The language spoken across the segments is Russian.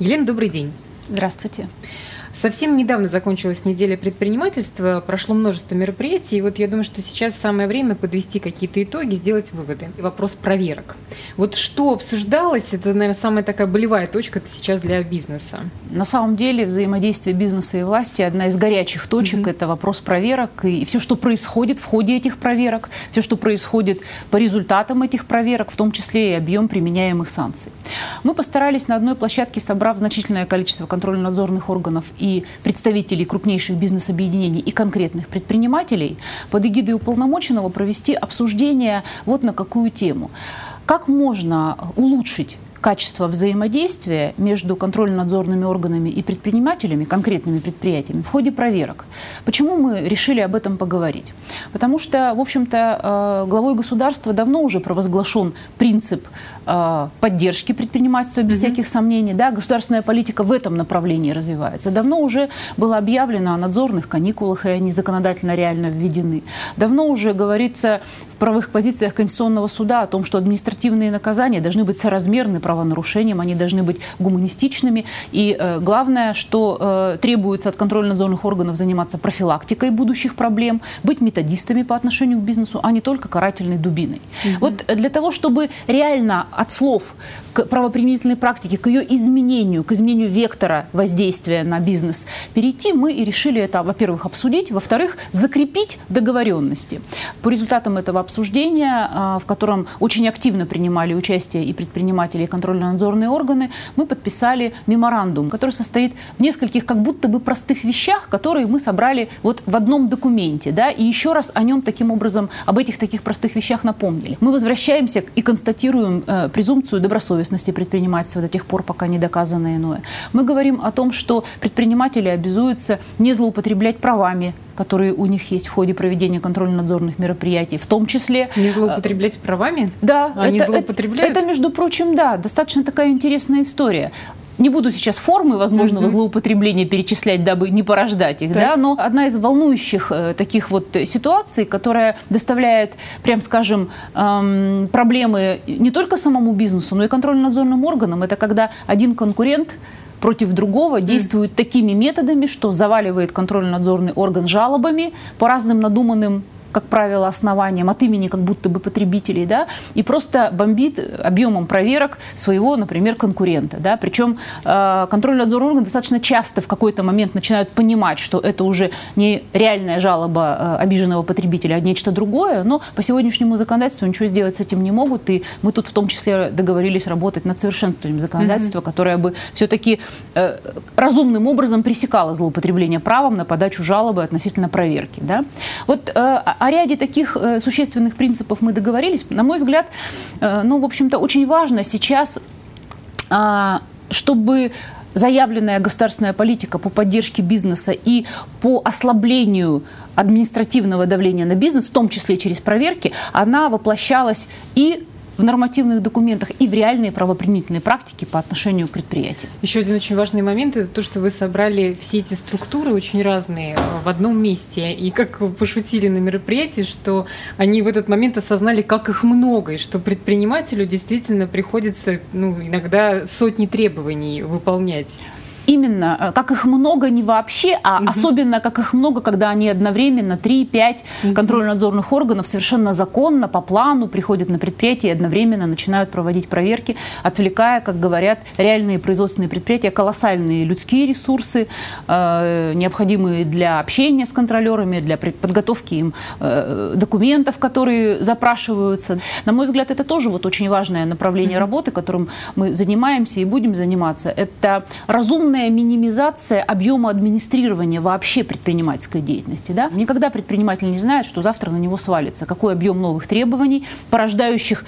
Елена, добрый день. Здравствуйте. Совсем недавно закончилась неделя предпринимательства, прошло множество мероприятий, и вот я думаю, что сейчас самое время подвести какие-то итоги, сделать выводы. И вопрос проверок. Вот что обсуждалось, это, наверное, самая такая болевая точка сейчас для бизнеса. На самом деле взаимодействие бизнеса и власти одна из горячих точек mm-hmm. это вопрос проверок и все, что происходит в ходе этих проверок, все, что происходит по результатам этих проверок, в том числе и объем применяемых санкций. Мы постарались на одной площадке, собрав значительное количество контрольно-надзорных органов и представителей крупнейших бизнес-объединений и конкретных предпринимателей под эгидой уполномоченного провести обсуждение вот на какую тему. Как можно улучшить качество взаимодействия между контрольно-надзорными органами и предпринимателями, конкретными предприятиями, в ходе проверок. Почему мы решили об этом поговорить? Потому что, в общем-то, э, главой государства давно уже провозглашен принцип э, поддержки предпринимательства, без mm-hmm. всяких сомнений. Да? Государственная политика в этом направлении развивается. Давно уже было объявлено о надзорных каникулах, и они законодательно реально введены. Давно уже говорится правовых позициях Конституционного суда о том, что административные наказания должны быть соразмерны правонарушениям, они должны быть гуманистичными. И э, главное, что э, требуется от контрольно-надзорных органов заниматься профилактикой будущих проблем, быть методистами по отношению к бизнесу, а не только карательной дубиной. Угу. Вот для того, чтобы реально от слов к правоприменительной практике, к ее изменению, к изменению вектора воздействия на бизнес перейти, мы и решили это, во-первых, обсудить, во-вторых, закрепить договоренности. По результатам этого обсуждения, э, в котором очень активно принимали участие и предприниматели, и контрольно-надзорные органы, мы подписали меморандум, который состоит в нескольких как будто бы простых вещах, которые мы собрали вот в одном документе, да, и еще раз о нем таким образом, об этих таких простых вещах напомнили. Мы возвращаемся и констатируем э, презумпцию добросовестности предпринимательства до тех пор, пока не доказано иное. Мы говорим о том, что предприниматели обязуются не злоупотреблять правами которые у них есть в ходе проведения контрольно-надзорных мероприятий, в том числе... Не злоупотреблять правами? Да. Они это, злоупотребляют? Это, между прочим, да, достаточно такая интересная история. Не буду сейчас формы возможного mm-hmm. злоупотребления перечислять, дабы не порождать их, так. да, но одна из волнующих э, таких вот ситуаций, которая доставляет, прям скажем, эм, проблемы не только самому бизнесу, но и контрольно-надзорным органам, это когда один конкурент против другого действует mm. такими методами, что заваливает контрольно-надзорный орган жалобами по разным надуманным как правило, основанием от имени как будто бы потребителей, да, и просто бомбит объемом проверок своего, например, конкурента, да, причем э, контрольно-надзорные органы достаточно часто в какой-то момент начинают понимать, что это уже не реальная жалоба э, обиженного потребителя, а нечто другое, но по сегодняшнему законодательству ничего сделать с этим не могут, и мы тут в том числе договорились работать над совершенствованием законодательства, mm-hmm. которое бы все-таки э, разумным образом пресекало злоупотребление правом на подачу жалобы относительно проверки, да. Вот э, о ряде таких э, существенных принципов мы договорились. На мой взгляд, э, ну, в общем-то, очень важно сейчас, а, чтобы заявленная государственная политика по поддержке бизнеса и по ослаблению административного давления на бизнес, в том числе через проверки, она воплощалась и в нормативных документах и в реальной правоприменительной практике по отношению к предприятиям. Еще один очень важный момент – это то, что вы собрали все эти структуры очень разные э, в одном месте. И как пошутили на мероприятии, что они в этот момент осознали, как их много, и что предпринимателю действительно приходится ну, иногда сотни требований выполнять именно, э, как их много не вообще, а угу. особенно как их много, когда они одновременно 3-5 угу. контрольно-надзорных органов совершенно законно, по плану приходят на предприятие и одновременно начинают проводить проверки, отвлекая, как говорят, реальные производственные предприятия, колоссальные людские ресурсы, э, необходимые для общения с контролерами, для подготовки им э, документов, которые запрашиваются. На мой взгляд, это тоже вот очень важное направление угу. работы, которым мы занимаемся и будем заниматься. Это разумное полная минимизация объема администрирования вообще предпринимательской деятельности. Да? Никогда предприниматель не знает, что завтра на него свалится, какой объем новых требований, порождающих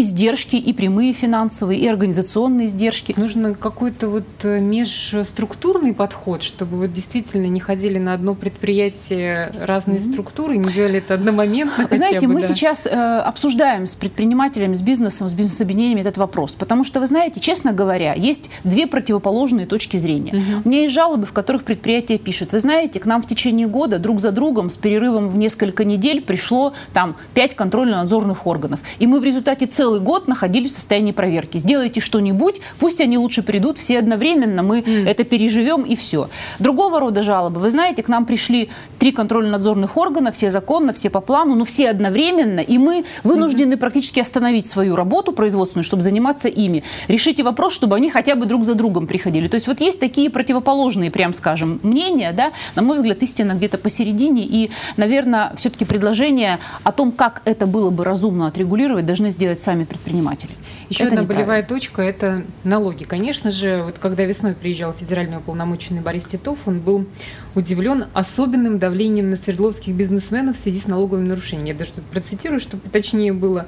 издержки и прямые финансовые, и организационные издержки. Нужно какой-то вот э, межструктурный подход, чтобы вот действительно не ходили на одно предприятие разные mm-hmm. структуры, не делали это одномоментно. Знаете, бы, мы да. сейчас э, обсуждаем с предпринимателями, с бизнесом, с бизнес-объединениями этот вопрос, потому что, вы знаете, честно говоря, есть две противоположные точки зрения. Mm-hmm. У меня есть жалобы, в которых предприятие пишет, вы знаете, к нам в течение года друг за другом с перерывом в несколько недель пришло там пять контрольно-надзорных органов, и мы в результате целого целый год находились в состоянии проверки. Сделайте что-нибудь, пусть они лучше придут все одновременно, мы mm. это переживем и все. Другого рода жалобы. Вы знаете, к нам пришли три контрольно-надзорных органа, все законно, все по плану, но все одновременно, и мы вынуждены mm-hmm. практически остановить свою работу производственную, чтобы заниматься ими. Решите вопрос, чтобы они хотя бы друг за другом приходили. То есть вот есть такие противоположные, прям скажем, мнения, да, на мой взгляд, истина где-то посередине, и, наверное, все-таки предложение о том, как это было бы разумно отрегулировать, должны сделать сами предприниматели. Еще это одна болевая точка – это налоги. Конечно же, вот когда весной приезжал федеральный уполномоченный Борис Титов, он был удивлен особенным давлением на свердловских бизнесменов в связи с налоговыми нарушениями. Я даже тут процитирую, чтобы точнее было.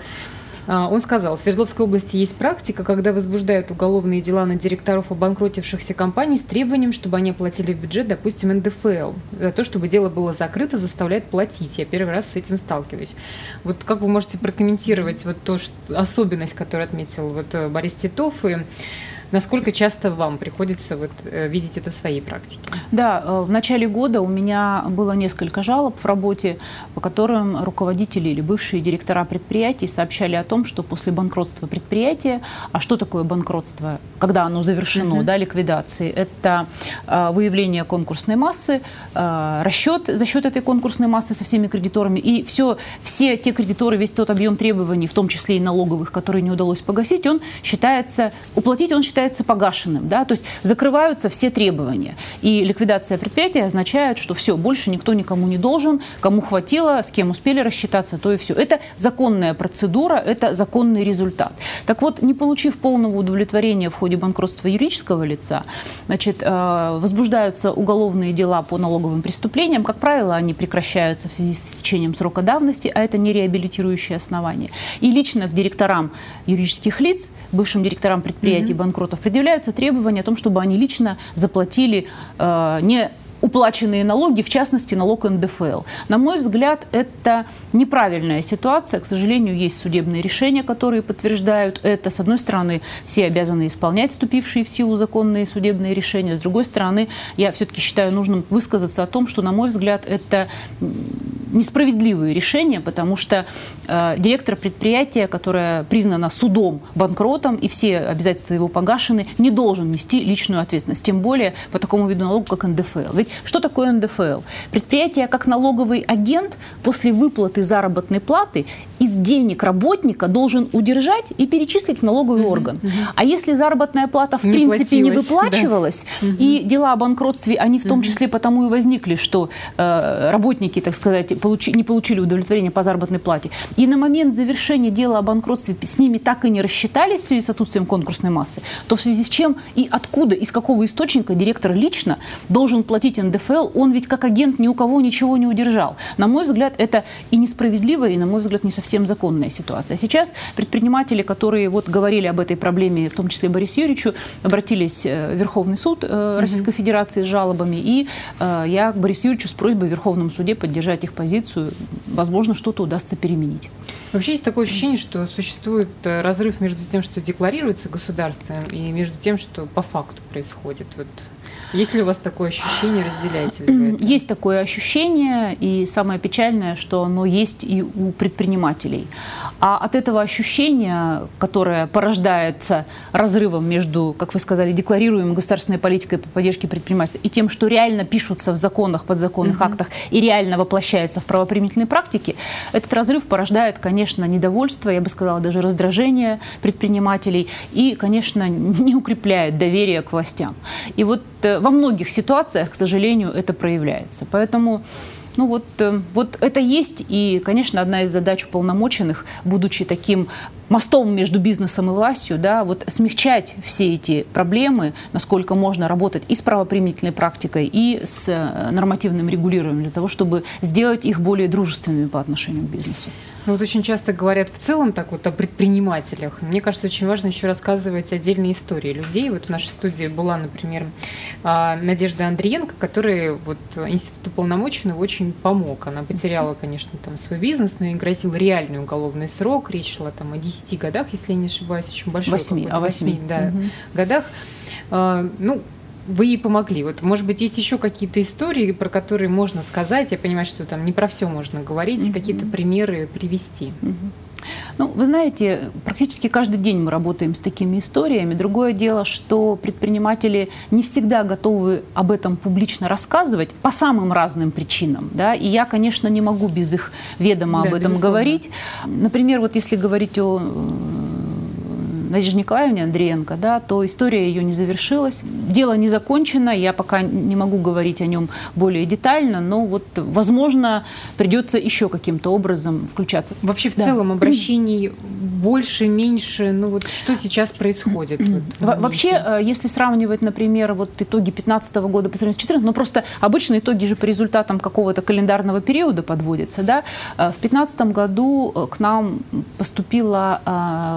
А, он сказал, в Свердловской области есть практика, когда возбуждают уголовные дела на директоров обанкротившихся компаний с требованием, чтобы они оплатили в бюджет, допустим, НДФЛ. За то, чтобы дело было закрыто, заставляют платить. Я первый раз с этим сталкиваюсь. Вот как вы можете прокомментировать вот то, что, особенность, которую отметил вот э, Борис Титов, и Насколько часто вам приходится вот э, видеть это в своей практике? Да, э, в начале года у меня было несколько жалоб в работе, по которым руководители или бывшие директора предприятий сообщали о том, что после банкротства предприятия, а что такое банкротство, когда оно завершено, uh-huh. да, ликвидации, это э, выявление конкурсной массы, расчет за счет этой конкурсной массы со всеми кредиторами и все, все те кредиторы, весь тот объем требований, в том числе и налоговых, которые не удалось погасить, он считается, уплатить он считается считается погашенным, да, то есть закрываются все требования. И ликвидация предприятия означает, что все, больше никто никому не должен, кому хватило, с кем успели рассчитаться, то и все. Это законная процедура, это законный результат. Так вот, не получив полного удовлетворения в ходе банкротства юридического лица, значит, э, возбуждаются уголовные дела по налоговым преступлениям. Как правило, они прекращаются в связи с истечением срока давности, а это не реабилитирующее основание. И лично к директорам юридических лиц, бывшим директорам предприятий mm-hmm. банкротов, оборотов предъявляются требования о том, чтобы они лично заплатили э, не уплаченные налоги, в частности, налог НДФЛ. На мой взгляд, это неправильная ситуация. К сожалению, есть судебные решения, которые подтверждают это. С одной стороны, все обязаны исполнять вступившие в силу законные судебные решения. С другой стороны, я все-таки считаю нужным высказаться о том, что, на мой взгляд, это несправедливые решения, потому что э, директор предприятия, которое признано судом банкротом и все обязательства его погашены, не должен нести личную ответственность, тем более по такому виду налога, как НДФЛ. Ведь что такое НДФЛ? Предприятие как налоговый агент после выплаты заработной платы из денег работника должен удержать и перечислить в налоговый mm-hmm. орган. Mm-hmm. А если заработная плата в не принципе платилась, не выплачивалась, да. и дела о банкротстве, они в том mm-hmm. числе потому и возникли, что э, работники, так сказать, получи, не получили удовлетворения по заработной плате, и на момент завершения дела о банкротстве с ними так и не рассчитались в связи с отсутствием конкурсной массы, то в связи с чем и откуда, из какого источника директор лично должен платить НДФЛ, он ведь как агент ни у кого ничего не удержал. На мой взгляд, это и несправедливо, и, на мой взгляд, не совсем совсем законная ситуация. Сейчас предприниматели, которые вот говорили об этой проблеме, в том числе Борису Юрьевичу, обратились э, в Верховный суд э, Российской Федерации с жалобами, и э, я к Борису Юрьевичу с просьбой в Верховном суде поддержать их позицию. Возможно, что-то удастся переменить. Вообще есть такое ощущение, что существует разрыв между тем, что декларируется государством, и между тем, что по факту происходит. Вот есть ли у вас такое ощущение, разделяете ли вы это? Есть такое ощущение, и самое печальное, что оно есть и у предпринимателей. А от этого ощущения, которое порождается разрывом между, как вы сказали, декларируемой государственной политикой по поддержке предпринимательства и тем, что реально пишутся в законах, подзаконных угу. актах и реально воплощается в правоприменительной практике, этот разрыв порождает, конечно, недовольство, я бы сказала, даже раздражение предпринимателей и, конечно, не укрепляет доверие к властям. И вот э, во многих ситуациях, к сожалению, это проявляется. Поэтому ну вот, э, вот это есть, и, конечно, одна из задач уполномоченных, будучи таким мостом между бизнесом и властью, да, вот смягчать все эти проблемы, насколько можно работать и с правоприменительной практикой, и с э, нормативным регулированием для того, чтобы сделать их более дружественными по отношению к бизнесу. Ну, вот очень часто говорят в целом так вот о предпринимателях. Мне кажется, очень важно еще рассказывать отдельные истории людей. Вот в нашей студии была, например, а, Надежда Андриенко, которая вот институт уполномоченного очень помог. Она потеряла, конечно, там свой бизнес, но и грозил реальный уголовный срок. Речь шла там о 10 годах, если я не ошибаюсь, очень большой. 8, о 8. Да, угу. годах. А, ну, вы ей помогли. Вот, может быть, есть еще какие-то истории, про которые можно сказать. Я понимаю, что там не про все можно говорить, mm-hmm. какие-то примеры привести. Mm-hmm. Ну, вы знаете, практически каждый день мы работаем с такими историями. Другое дело, что предприниматели не всегда готовы об этом публично рассказывать по самым разным причинам. Да? И я, конечно, не могу без их ведома да, об этом безусловно. говорить. Например, вот если говорить о Надежде Николаевне Андреенко, да, то история ее не завершилась. Дело не закончено, я пока не могу говорить о нем более детально, но вот, возможно, придется еще каким-то образом включаться. Вообще в да. целом обращений больше, меньше, ну вот что сейчас происходит? Вот, Вообще, э, если сравнивать, например, вот итоги 2015 года по сравнению с 2014, ну просто обычно итоги же по результатам какого-то календарного периода подводятся, да, э, в 2015 году э, к нам поступило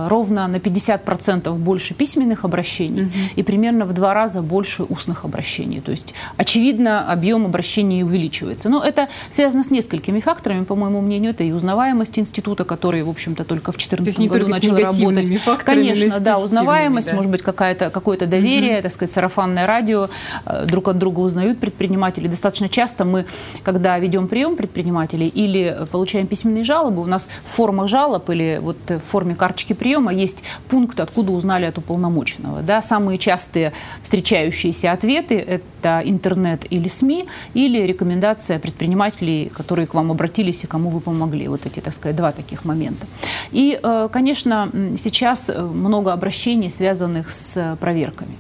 ровно на 50 50% больше письменных обращений угу. и примерно в два раза больше устных обращений. То есть, очевидно, объем обращений увеличивается. Но это связано с несколькими факторами, по моему мнению. Это и узнаваемость института, который, в общем-то, только в 2014 году начал работать. Конечно, да, узнаваемость, да. может быть, какая-то, какое-то доверие, угу. так сказать, сарафанное радио, э, друг от друга узнают предприниматели. Достаточно часто мы, когда ведем прием предпринимателей или получаем письменные жалобы, у нас в формах жалоб или вот в форме карточки приема есть пункт откуда узнали от уполномоченного. Да? Самые частые встречающиеся ответы – это интернет или СМИ, или рекомендация предпринимателей, которые к вам обратились и кому вы помогли. Вот эти, так сказать, два таких момента. И, э, конечно, сейчас много обращений, связанных с проверками.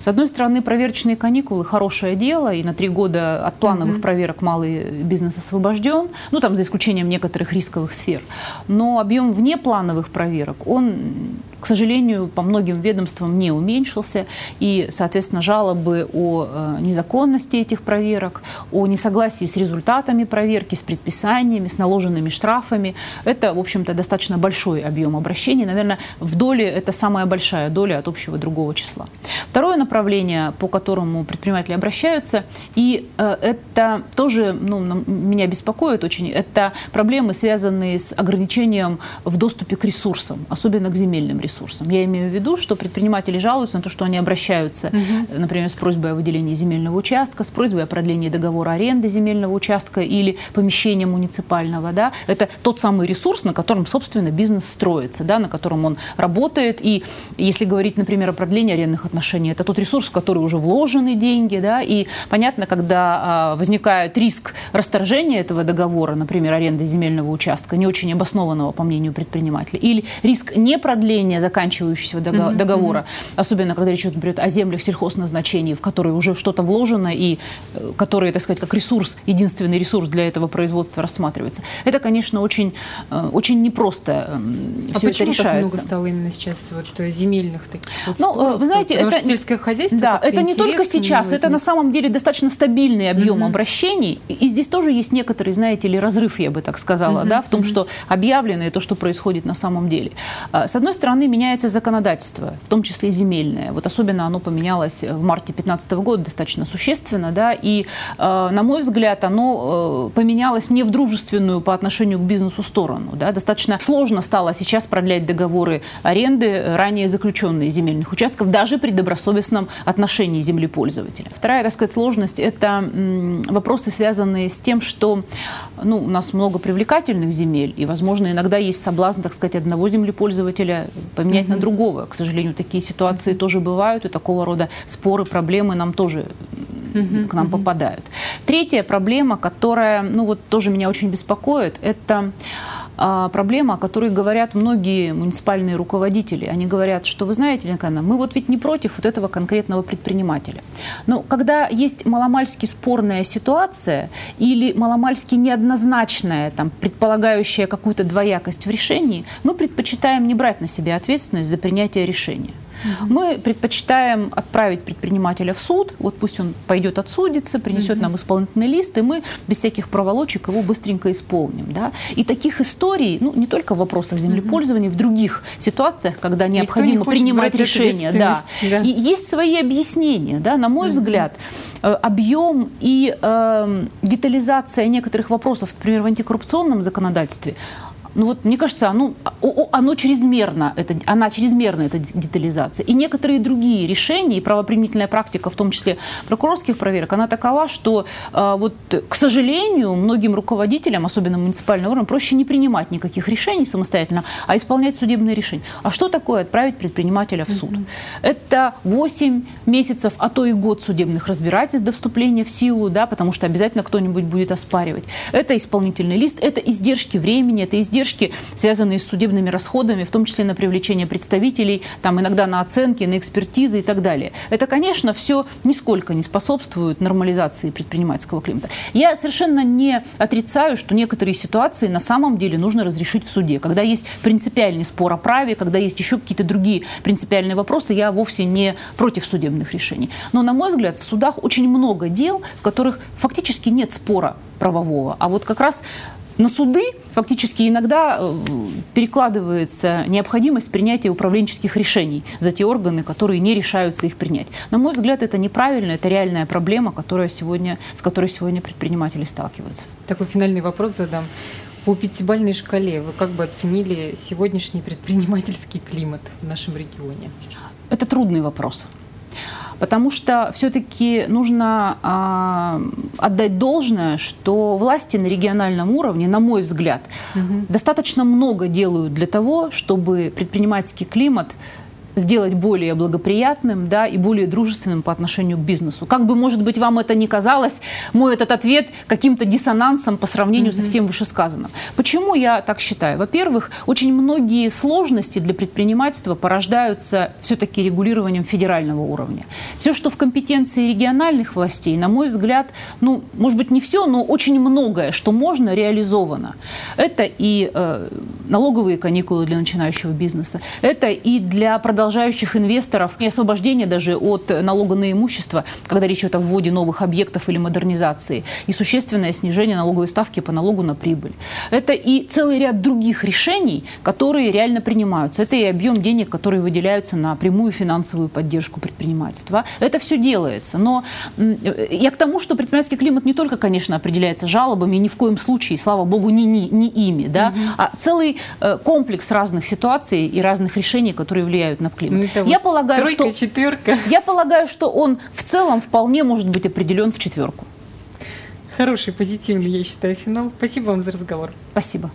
С одной стороны, проверочные каникулы – хорошее дело, и на три года от плановых mm-hmm. проверок малый бизнес освобожден, ну, там, за исключением некоторых рисковых сфер. Но объем внеплановых проверок, он к сожалению, по многим ведомствам не уменьшился, и, соответственно, жалобы о э, незаконности этих проверок, о несогласии с результатами проверки, с предписаниями, с наложенными штрафами, это, в общем-то, достаточно большой объем обращений. Наверное, в доле это самая большая доля от общего другого числа. Второе направление, по которому предприниматели обращаются, и э, это тоже ну, меня беспокоит очень, это проблемы, связанные с ограничением в доступе к ресурсам, особенно к земельным ресурсам ресурсам. Я имею в виду, что предприниматели жалуются на то, что они обращаются, угу. например, с просьбой о выделении земельного участка, с просьбой о продлении договора аренды земельного участка или помещения муниципального. Да? Это тот самый ресурс, на котором, собственно, бизнес строится, да, на котором он работает. И если говорить, например, о продлении арендных отношений, это тот ресурс, в который уже вложены деньги. Да? И понятно, когда а, возникает риск расторжения этого договора, например, аренды земельного участка, не очень обоснованного, по мнению предпринимателя, или риск непродления заканчивающегося договора, mm-hmm. особенно когда речь идет о землях сельхозназначений, в которые уже что-то вложено и э, которые, так сказать, как ресурс, единственный ресурс для этого производства рассматривается. Это, конечно, очень, э, очень непросто эм, а все это решается. так много стало именно сейчас вот э, земельных таких вот Ну, споров? вы знаете, это сельское хозяйство. Да, это не только сейчас, это на самом деле достаточно стабильный объем mm-hmm. обращений, и здесь тоже есть некоторый, знаете ли, разрыв, я бы так сказала, mm-hmm. да, в том, mm-hmm. что объявлено и то, что происходит на самом деле. А, с одной стороны, меняется законодательство, в том числе земельное. Вот особенно оно поменялось в марте 2015 года достаточно существенно, да, и, э, на мой взгляд, оно э, поменялось не в дружественную по отношению к бизнесу сторону, да, достаточно сложно стало сейчас продлять договоры аренды, ранее заключенные земельных участков, даже при добросовестном отношении землепользователя. Вторая, так сказать, сложность – это вопросы, связанные с тем, что ну, у нас много привлекательных земель, и, возможно, иногда есть соблазн, так сказать, одного землепользователя поменять mm-hmm. на другого. К сожалению, такие ситуации mm-hmm. тоже бывают, и такого рода споры, проблемы нам тоже mm-hmm. к нам mm-hmm. попадают. Третья проблема, которая, ну вот тоже меня очень беспокоит, это проблема, о которой говорят многие муниципальные руководители. Они говорят, что вы знаете, Ленкана, мы вот ведь не против вот этого конкретного предпринимателя. Но когда есть маломальски спорная ситуация или маломальски неоднозначная, там, предполагающая какую-то двоякость в решении, мы предпочитаем не брать на себя ответственность за принятие решения. Мы предпочитаем отправить предпринимателя в суд, вот пусть он пойдет отсудиться, принесет нам исполнительный лист, и мы без всяких проволочек его быстренько исполним. Да? И таких историй, ну, не только в вопросах землепользования, в других ситуациях, когда необходимо не принимать решения. Да. Да. И есть свои объяснения. Да? На мой взгляд, э, объем и э, детализация некоторых вопросов, например, в антикоррупционном законодательстве, ну вот мне кажется, оно, оно чрезмерно, это, она чрезмерна, эта детализация. И некоторые другие решения, и правоприменительная практика, в том числе прокурорских проверок, она такова, что э, вот, к сожалению, многим руководителям, особенно муниципального уровня, проще не принимать никаких решений самостоятельно, а исполнять судебные решения. А что такое отправить предпринимателя в суд? Mm-hmm. Это 8 месяцев, а то и год судебных разбирательств до вступления в силу, да, потому что обязательно кто-нибудь будет оспаривать. Это исполнительный лист, это издержки времени, это издержки, связанные с судебными расходами, в том числе на привлечение представителей, там иногда на оценки, на экспертизы и так далее. Это, конечно, все нисколько не способствует нормализации предпринимательского климата. Я совершенно не отрицаю, что некоторые ситуации на самом деле нужно разрешить в суде. Когда есть принципиальный спор о праве, когда есть еще какие-то другие принципиальные вопросы, я вовсе не против судебных решений. Но, на мой взгляд, в судах очень много дел, в которых фактически нет спора правового. А вот как раз на суды фактически иногда э, перекладывается необходимость принятия управленческих решений за те органы, которые не решаются их принять. На мой взгляд, это неправильно, это реальная проблема, которая сегодня, с которой сегодня предприниматели сталкиваются. Такой финальный вопрос задам. По пятибалльной шкале вы как бы оценили сегодняшний предпринимательский климат в нашем регионе? Это трудный вопрос потому что все-таки нужно а, отдать должное, что власти на региональном уровне, на мой взгляд, угу. достаточно много делают для того, чтобы предпринимательский климат сделать более благоприятным да, и более дружественным по отношению к бизнесу. Как бы, может быть, вам это не казалось, мой этот ответ каким-то диссонансом по сравнению mm-hmm. со всем вышесказанным. Почему я так считаю? Во-первых, очень многие сложности для предпринимательства порождаются все-таки регулированием федерального уровня. Все, что в компетенции региональных властей, на мой взгляд, ну, может быть, не все, но очень многое, что можно, реализовано. Это и э, налоговые каникулы для начинающего бизнеса, это и для продолжающих инвесторов и освобождение даже от налога на имущество, когда речь идет о вводе новых объектов или модернизации, и существенное снижение налоговой ставки по налогу на прибыль. Это и целый ряд других решений, которые реально принимаются. Это и объем денег, которые выделяются на прямую финансовую поддержку предпринимательства. Это все делается. Но я к тому, что предпринимательский климат не только, конечно, определяется жалобами, ни в коем случае, слава богу, не, не, не ими, да, угу. а целый э, комплекс разных ситуаций и разных решений, которые влияют на климат. Ну, я полагаю, тройка, что, четверка. Я полагаю, что он в целом вполне может быть определен в четверку. Хороший, позитивный, я считаю, финал. Спасибо вам за разговор. Спасибо.